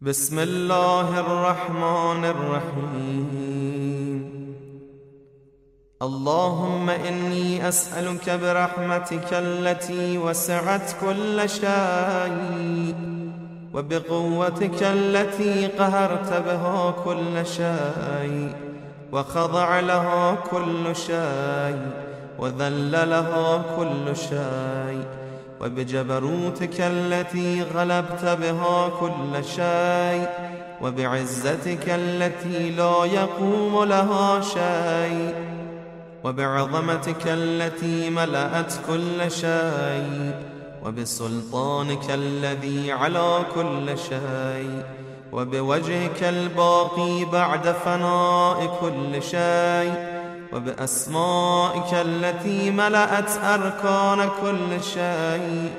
بسم الله الرحمن الرحيم. اللهم إني أسألك برحمتك التي وسعت كل شيء وبقوتك التي قهرت بها كل شيء وخضع لها كل شيء وذل لها كل شيء. وبجبروتك التي غلبت بها كل شيء وبعزتك التي لا يقوم لها شيء وبعظمتك التي ملأت كل شيء وبسلطانك الذي على كل شيء وبوجهك الباقي بعد فناء كل شيء. وبأسمائك التي ملأت أركان كل شيء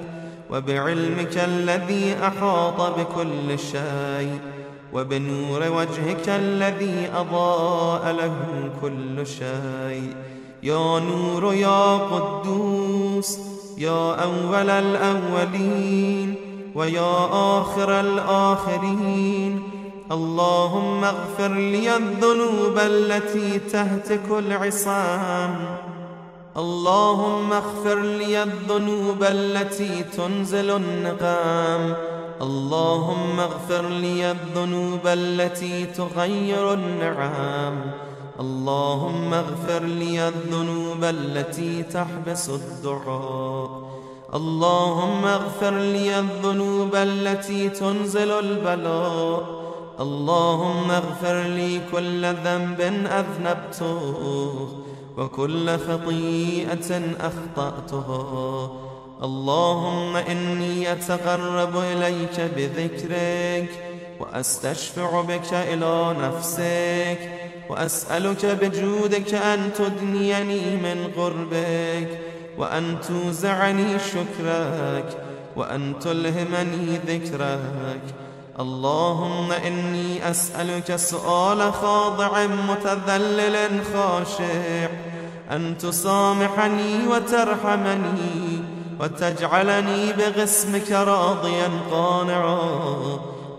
وبعلمك الذي أحاط بكل شيء وبنور وجهك الذي أضاء له كل شيء. يا نور يا قدوس يا أول الأولين ويا آخر الآخرين اللهم اغفر لي الذنوب التي تهتك العصام. اللهم اغفر لي الذنوب التي تنزل النقام اللهم اغفر لي الذنوب التي تغير النعام. اللهم اغفر لي الذنوب التي تحبس الدعاء. اللهم اغفر لي الذنوب التي تنزل البلاء. اللهم اغفر لي كل ذنب أذنبته وكل خطيئة أخطأتها اللهم إني أتقرب إليك بذكرك وأستشفع بك إلى نفسك وأسألك بجودك أن تدنيني من قربك وأن توزعني شكرك وأن تلهمني ذكرك. اللهم إني أسألك سؤال خاضع متذلل خاشع أن تسامحني وترحمني وتجعلني بغسمك راضيا قانعا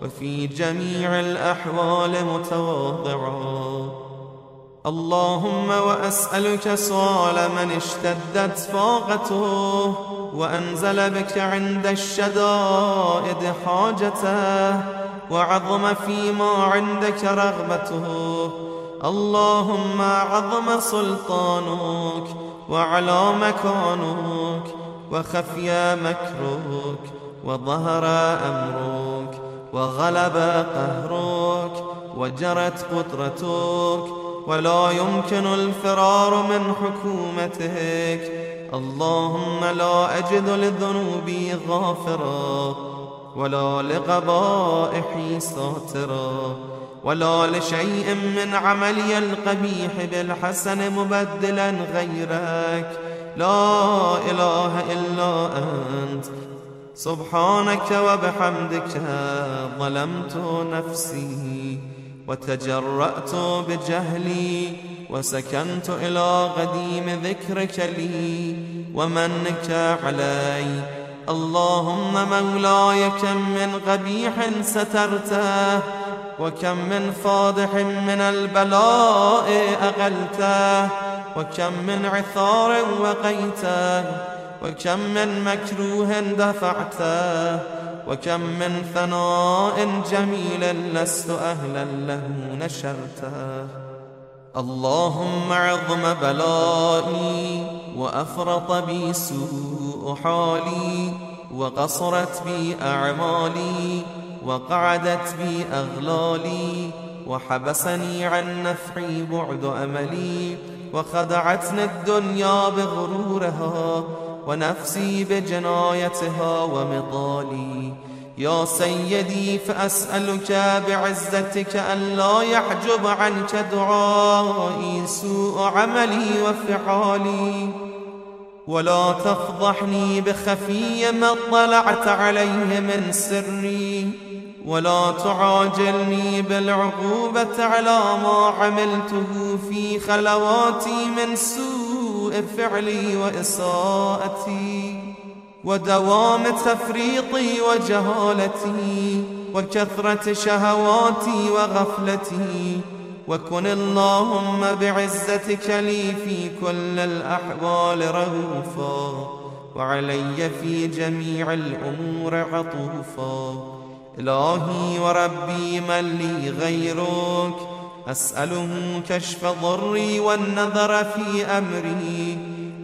وفي جميع الأحوال متواضعا. اللهم وأسألك سؤال من اشتدت فاقته وأنزل بك عند الشدائد حاجته وعظم فيما عندك رغبته. اللهم عظم سلطانك وعلى مكانك وخفي مكرك وظهر أمرك وغلب قهرك وجرت قدرتك ولا يمكن الفرار من حكومتك. اللهم لا أجد لذنوبي غافرا ولا لقبائحي ساترا ولا لشيء من عملي القبيح بالحسن مبدلا غيرك. لا إله إلا أنت. سبحانك وبحمدك ظلمت نفسي. وتجرأت بجهلي وسكنت إلى قديم ذكرك لي ومنك علي. اللهم مولاي كم من قبيح سترته وكم من فاضح من البلاء أغلته وكم من عثار وقيته وكم من مكروه دفعته وكم من ثناء جميل لست أهلا له نشرته. اللهم عظم بلائي وأفرط بي سوء حالي وقصرت بي أعمالي وقعدت بي أغلالي وحبسني عن نفعي بعد أملي وخدعتني الدنيا بغرورها ونفسي بجنايتها ومطالي يا سيدي فأسألك بعزتك أن لا يحجب عنك دعائي سوء عملي وفعالي. ولا تفضحني بخفي ما اطلعت عليه من سري. ولا تعاجلني بالعقوبة على ما عملته في خلواتي من سوء فعلي وإساءتي ودوام تفريطي وجهالتي وكثرة شهواتي وغفلتي وكن اللهم بعزتك لي في كل الأحوال رغوفا وعلي في جميع الأمور عطوفا. إلهي وربي من لي غيرك أسأله كشف ضري والنظر في أمري.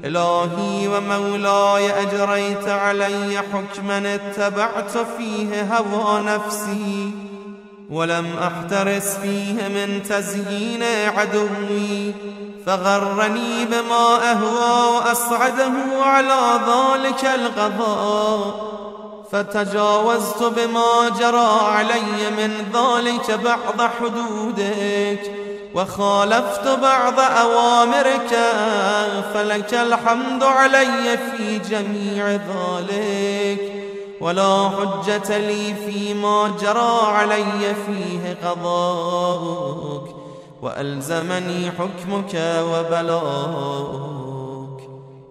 إلهي ومولاي أجريت علي حكما اتبعت فيه هوى نفسي. ولم أحترس فيه من تزيين عدوي. فغرني بما أهوى وأصعده على ذلك الغضاء فتجاوزت بما جرى علي من ذلك بعض حدودك وخالفت بعض أوامرك فلك الحمد علي في جميع ذلك. ولا حجة لي فيما جرى علي فيه قضاءك وألزمني حكمك وبلاؤك.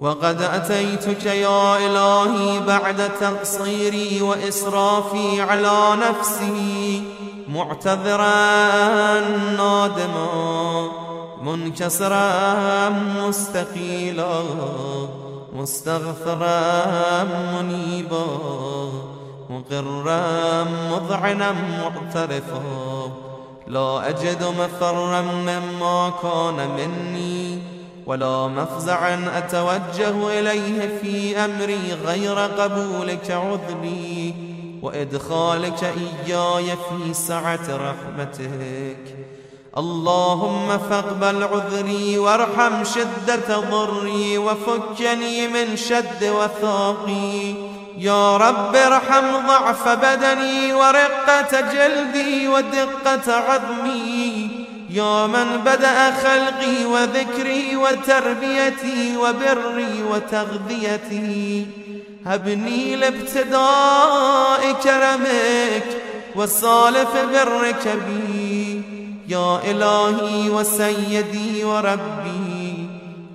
وقد أتيتك يا إلهي بعد تقصيري وإسرافي على نفسي معتذرا نادما منكسرا مستقيلا مستغفرا منيبا مقرا مذعنا معترفا. لا أجد مفرا مما كان مني. ولا مفزعا أتوجه إليه في أمري غير قبولك عذري وإدخالك إياي في سعة رحمتك. اللهم فاقبل عذري وارحم شدة ضري وفكني من شد وثاقي. يا رب ارحم ضعف بدني ورقة جلدي ودقة عظمي. يا من بدأ خلقي وذكري وتربيتي وبري وتغذيتي. هبني لابتداء كرمك وصالف برك بي يا إلهي وسيدي وربي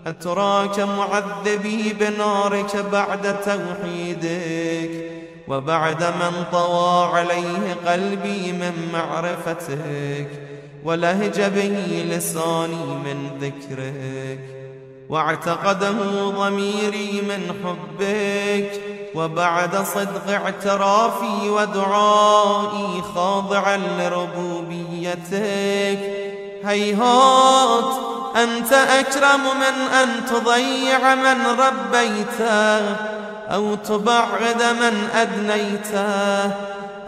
أتراك معذبي بنارك بعد توحيدك وبعد من طوى عليه قلبي من معرفتك. ولهج به لساني من ذكرك واعتقده ضميري من حبك وبعد صدق اعترافي ودعائي خاضعا لربوبيتك. هيهات أنت أكرم من أن تضيع من ربيته أو تبعد من أدنيته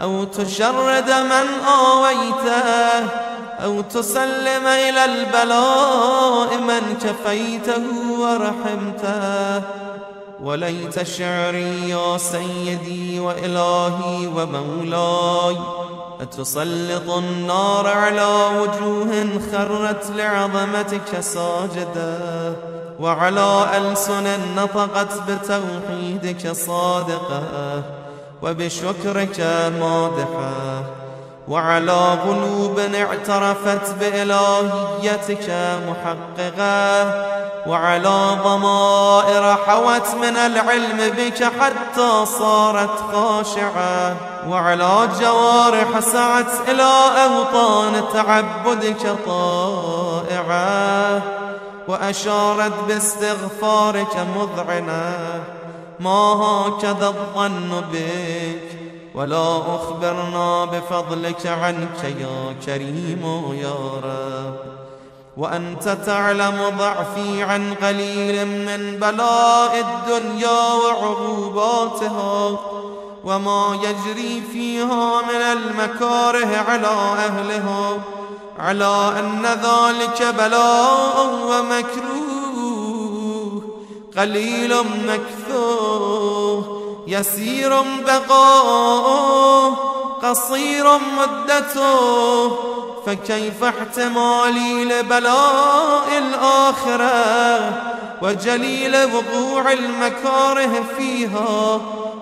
أو تشرد من آويته. أو تسلم إلى البلاء من كفيته ورحمته. وليت شعري يا سيدي وإلهي ومولاي أتسلط النار على وجوه خرت لعظمتك ساجدة وعلى ألسن نطقت بتوحيدك صادقة وبشكرك مادحة. وعلى قلوب اعترفت بإلهيتك محققة وعلى ضمائر حوت من العلم بك حتى صارت خاشعة وعلى جوارح سعت إلى أوطان تعبدك طائعة وأشارت باستغفارك مذعنة. ما هكذا الظن بك؟ ولا أخبرنا بفضلك عنك يا كريم يا رب. وأنت تعلم ضعفي عن قليل من بلاء الدنيا وعقوباتها وما يجري فيها من المكاره على أهلها. على أن ذلك بلاء ومكروه قليل مكثور يسير بقاؤه قصير مدته فكيف احتمالي لبلاء الآخرة وجليل وقوع المكاره فيها؟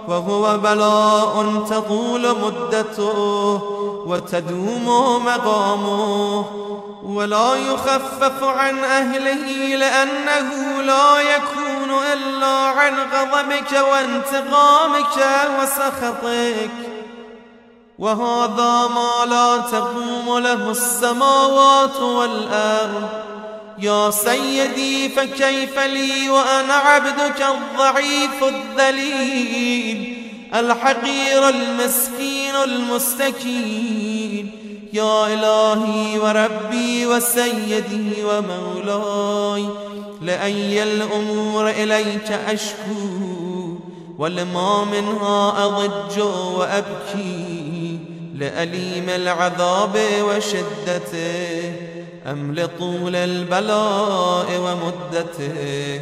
وهو بلاء تطول مدته وتدوم مقامه ولا يخفف عن أهله لأنه لا يكون يكون إلا عن غضبك وانتقامك وسخطك. وهذا ما لا تقوم له السماوات والأرض. يا سيدي فكيف لي وأنا عبدك الضعيف الذليل الحقير المسكين المستكين؟ يا إلهي وربي وسيدي ومولاي لأي الأمور إليك أشكو ولما منها أضج وأبكي لأليم العذاب وشدته أم لطول البلاء ومدته؟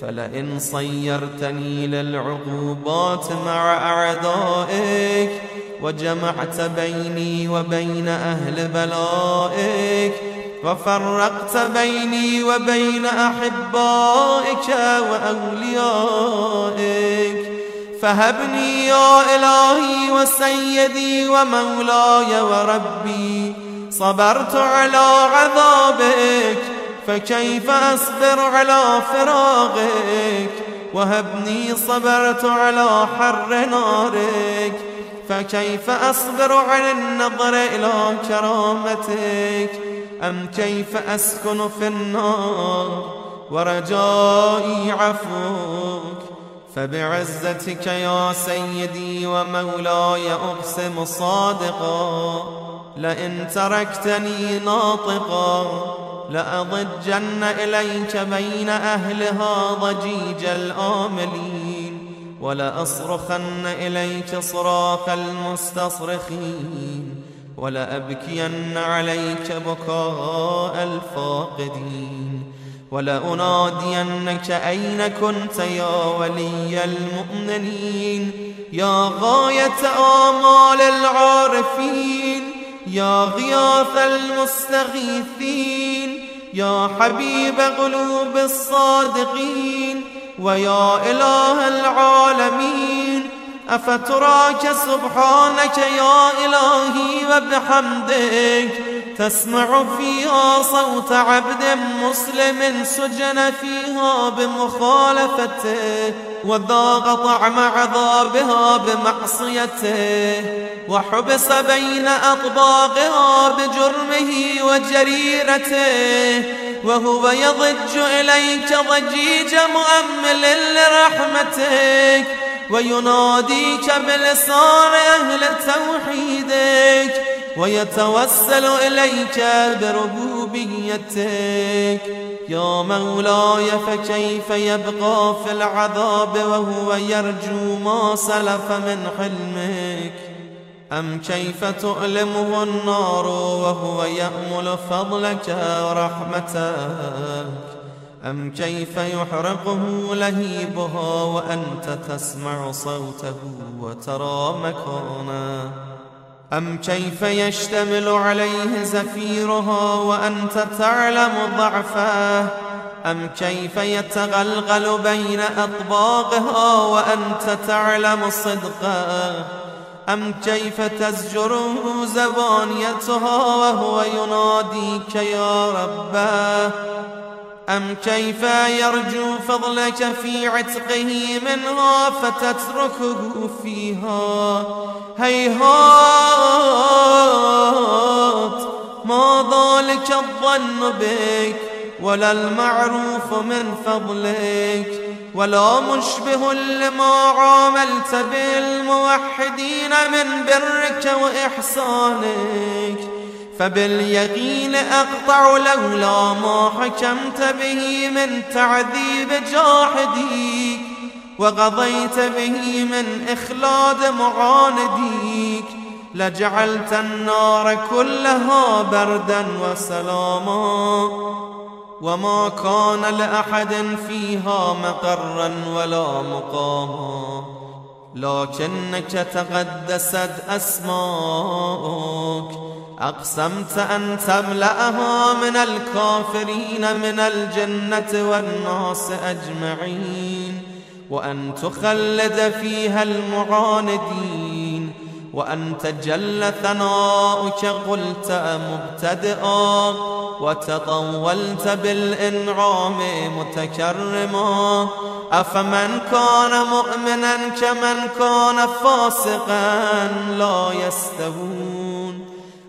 فلئن صيرتني للعقوبات مع أعدائك وجمعت بيني وبين أهل بلائك وفرقت بيني وبين أحبائك وأوليائك. فهبني يا إلهي وسيدي ومولاي وربي. صبرت على عذابك فكيف أصبر على فراغك؟ وهبني صبرت على حر نارك. فكيف أصبر عن النظر إلى كرامتك؟ أم كيف أسكن في النار ورجائي عفوك؟ فبعزتك يا سيدي ومولاي أقسم صادقا لئن تركتني ناطقا لأضجن إليك بين أهلها ضجيج الآملين. ولأصرخن إليك صراخ المستصرخين ولأبكين عليك بكاء الفاقدين ولأنادينك أين كنت يا ولي المؤمنين يا غاية آمال العارفين يا غياث المستغيثين يا حبيب قلوب الصادقين ويا إله العالمين أفتراك سبحانك يا إلهي وبحمدك تسمع فيها صوت عبد مسلم سجن فيها بمخالفته وذاق طعم عذابها بمعصيته وحبس بين أطباقها بجرمه وجريرته وهو يضج إليك ضجيج مؤمل لرحمتك ويناديك بلسان أهل توحيدك ويتوسل إليك بربوبيتك. يا مولاي فكيف يبقى في العذاب وهو يرجو ما سلف من حلمك أم كيف تؤلمه النار وهو يأمل فضلك ورحمتك أم كيف يحرقه لهيبها وأنت تسمع صوته وترى مكانه؟ أم كيف يشتمل عليه زفيرها وأنت تعلم ضعفه؟ أم كيف يتغلغل بين أطباقها وأنت تعلم صدقه؟ أم كيف تزجره زبانيتها وهو يناديك يا رباه أم كيف يرجو فضلك في عتقه منها فتتركه فيها؟ هيهات ما ذلك الظن بك؟ ولا المعروف من فضلك ولا مشبه لما عاملت بالموحدين من برك وإحسانك فباليقين أقطع لولا ما حكمت به من تعذيب جاحديك وقضيت به من إخلاد معانديك لجعلت النار كلها بردا وسلاما وما كان لأحد فيها مقرا ولا مقاما. لكنك تقدست أسماؤك أقسمت أن تملأها من الكافرين من الجنة والناس أجمعين. وأن تخلد فيها المعاندين. وأنت جل ثناؤك قلت مبتدئا وتطولت بالإنعام متكرما. أفمن كان مؤمنا كمن كان فاسقا لا يستوون.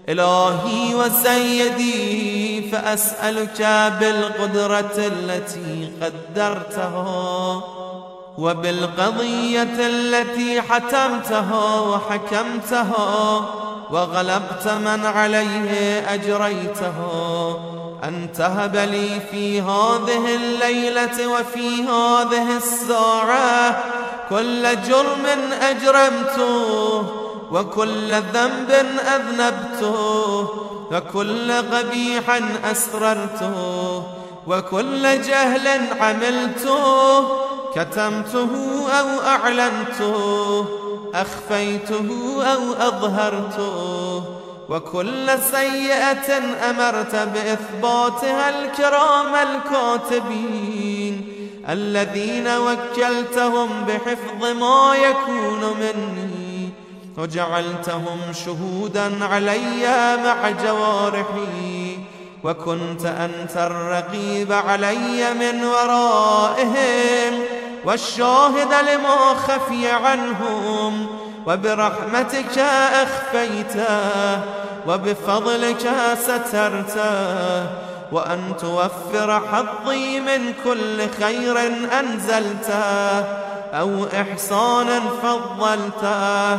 إلهي وسيدي فأسألك بالقدرة التي قدرتها. وبالقضية التي حتمتها وحكمتها وغلبت من عليه أجريتها أن تهب لي في هذه الليلة وفي هذه الساعة كل جرم أجرمته وكل ذنب أذنبته وكل قبيح أسررته وكل جهل عملته كتمته أو أعلنته أخفيته أو أظهرته وكل سيئة أمرت بإثباتها الكرام الكاتبين الذين وكلتهم بحفظ ما يكون مني وجعلتهم شهودا علي مع جوارحي وكنت أنت الرقيب علي من ورائهم والشاهد لما خفي عنهم وبرحمتك أخفيته وبفضلك سترته وأن توفر حظي من كل خير أنزلته أو إحسان فضلته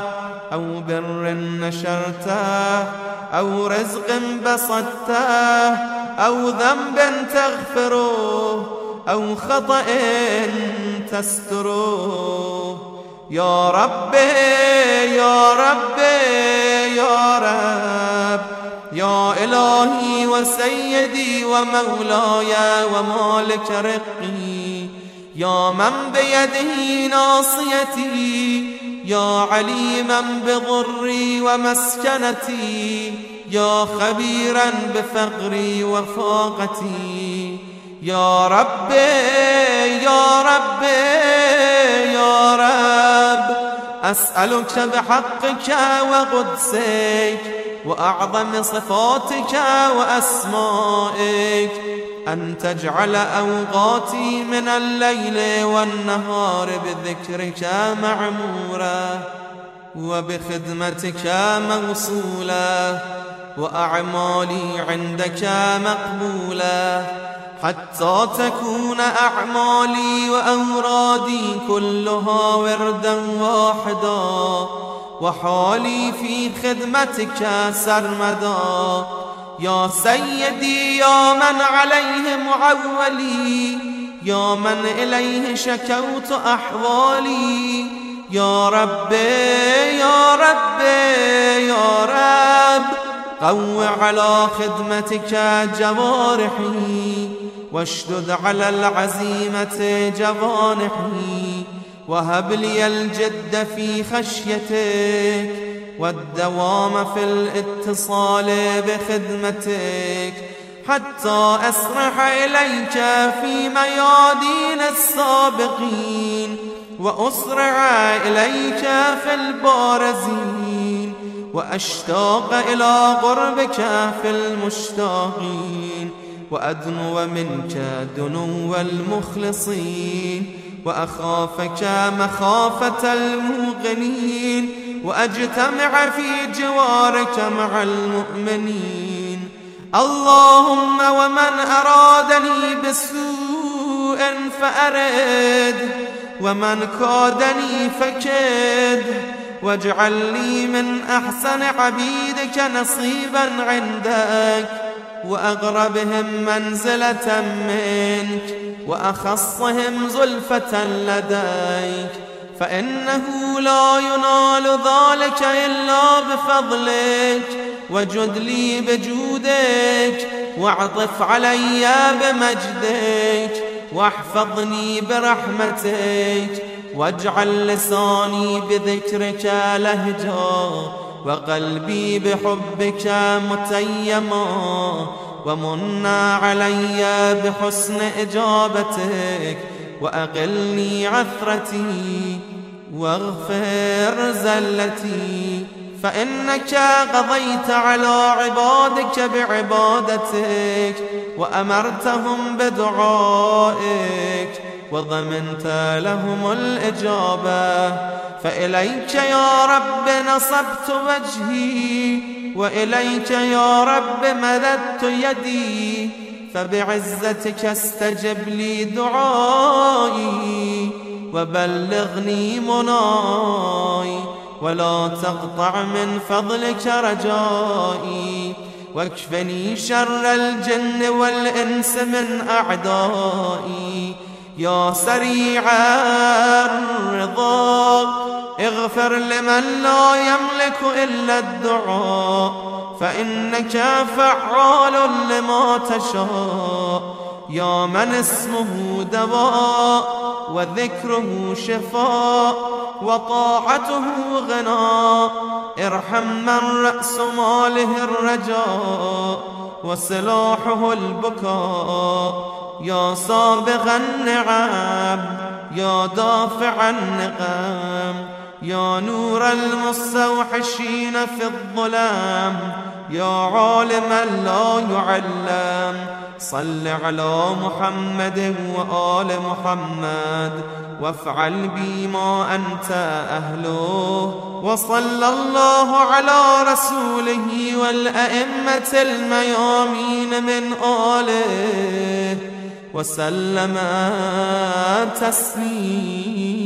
أو بر نشرته أو رزق بسطته أو ذنب تغفره أو خطأ تستره يا ربي يا ربي يا رب. يا إلهي وسيدي ومولاي ومالك رقي. يا من بيده ناصيتي. يا عليما بضري ومسكنتي. يا خبيرا بفقري وفاقتي. يا ربي يا ربي يا رب. أسألك بحقك وقدسك وأعظم صفاتك وأسمائك أن تجعل أوقاتي من الليل والنهار بذكرك معمورة وبخدمتك موصولة وأعمالي عندك مقبولة حتى تكون أعمالي وأورادي كلها وردا واحدا وحالي في خدمتك سرمدا. يا سيدي يا من عليه معولي يا من إليه شكوت أحوالي. يا ربي يا ربي يا رب قو على خدمتك جوارحي. واشدد على العزيمة جوانحي وهب لي الجد في خشيتك والدوام في الاتصال بخدمتك. حتى أسرح إليك في ميادين السابقين وأسرع إليك في البارزين وأشتاق إلى قربك في المشتاقين. وأدنو منك دنو المخلصين وأخافك مخافة الموقنين وأجتمع في جوارك مع المؤمنين. اللهم ومن أرادني بسوء فأرد ومن كادني فكد. واجعل لي من أحسن عبيدك نصيبا عندك. وأقربهم منزلة منك وأخصهم زلفة لديك. فإنه لا ينال ذلك إلا بفضلك وجد لي بجودك وأعطف علي بمجدك. واحفظني برحمتك واجعل لساني بذكرك لهجا وقلبي بحبك متيما ومنا علي بحسن إجابتك وأقلني عثرتي واغفر زلتي. فإنك قضيت على عبادك بعبادتك وأمرتهم بدعائك. وضمنت لهم الإجابة فإليك يا رب نصبت وجهي وإليك يا رب مددت يدي فبعزتك استجب لي دعائي وبلغني مناي ولا تقطع من فضلك رجائي واكفني شر الجن والإنس من أعدائي. يا سريع الرضا اغفر لمن لا يملك إلا الدعاء فإنك فعال لما تشاء. يا من اسمه دواء وذكره شفاء وطاعته غناء ارحم من رأس ماله الرجاء وسلاحه البكاء. يا سابغ النعم يا دافع النقم يا نور المستوحشين في الظلام يا عالما لا يعلم. صل على محمد وآل محمد وافعل بي ما أنت أهله. وصلى الله على رسوله والأئمة الميامين من آله. وسلم تسليما.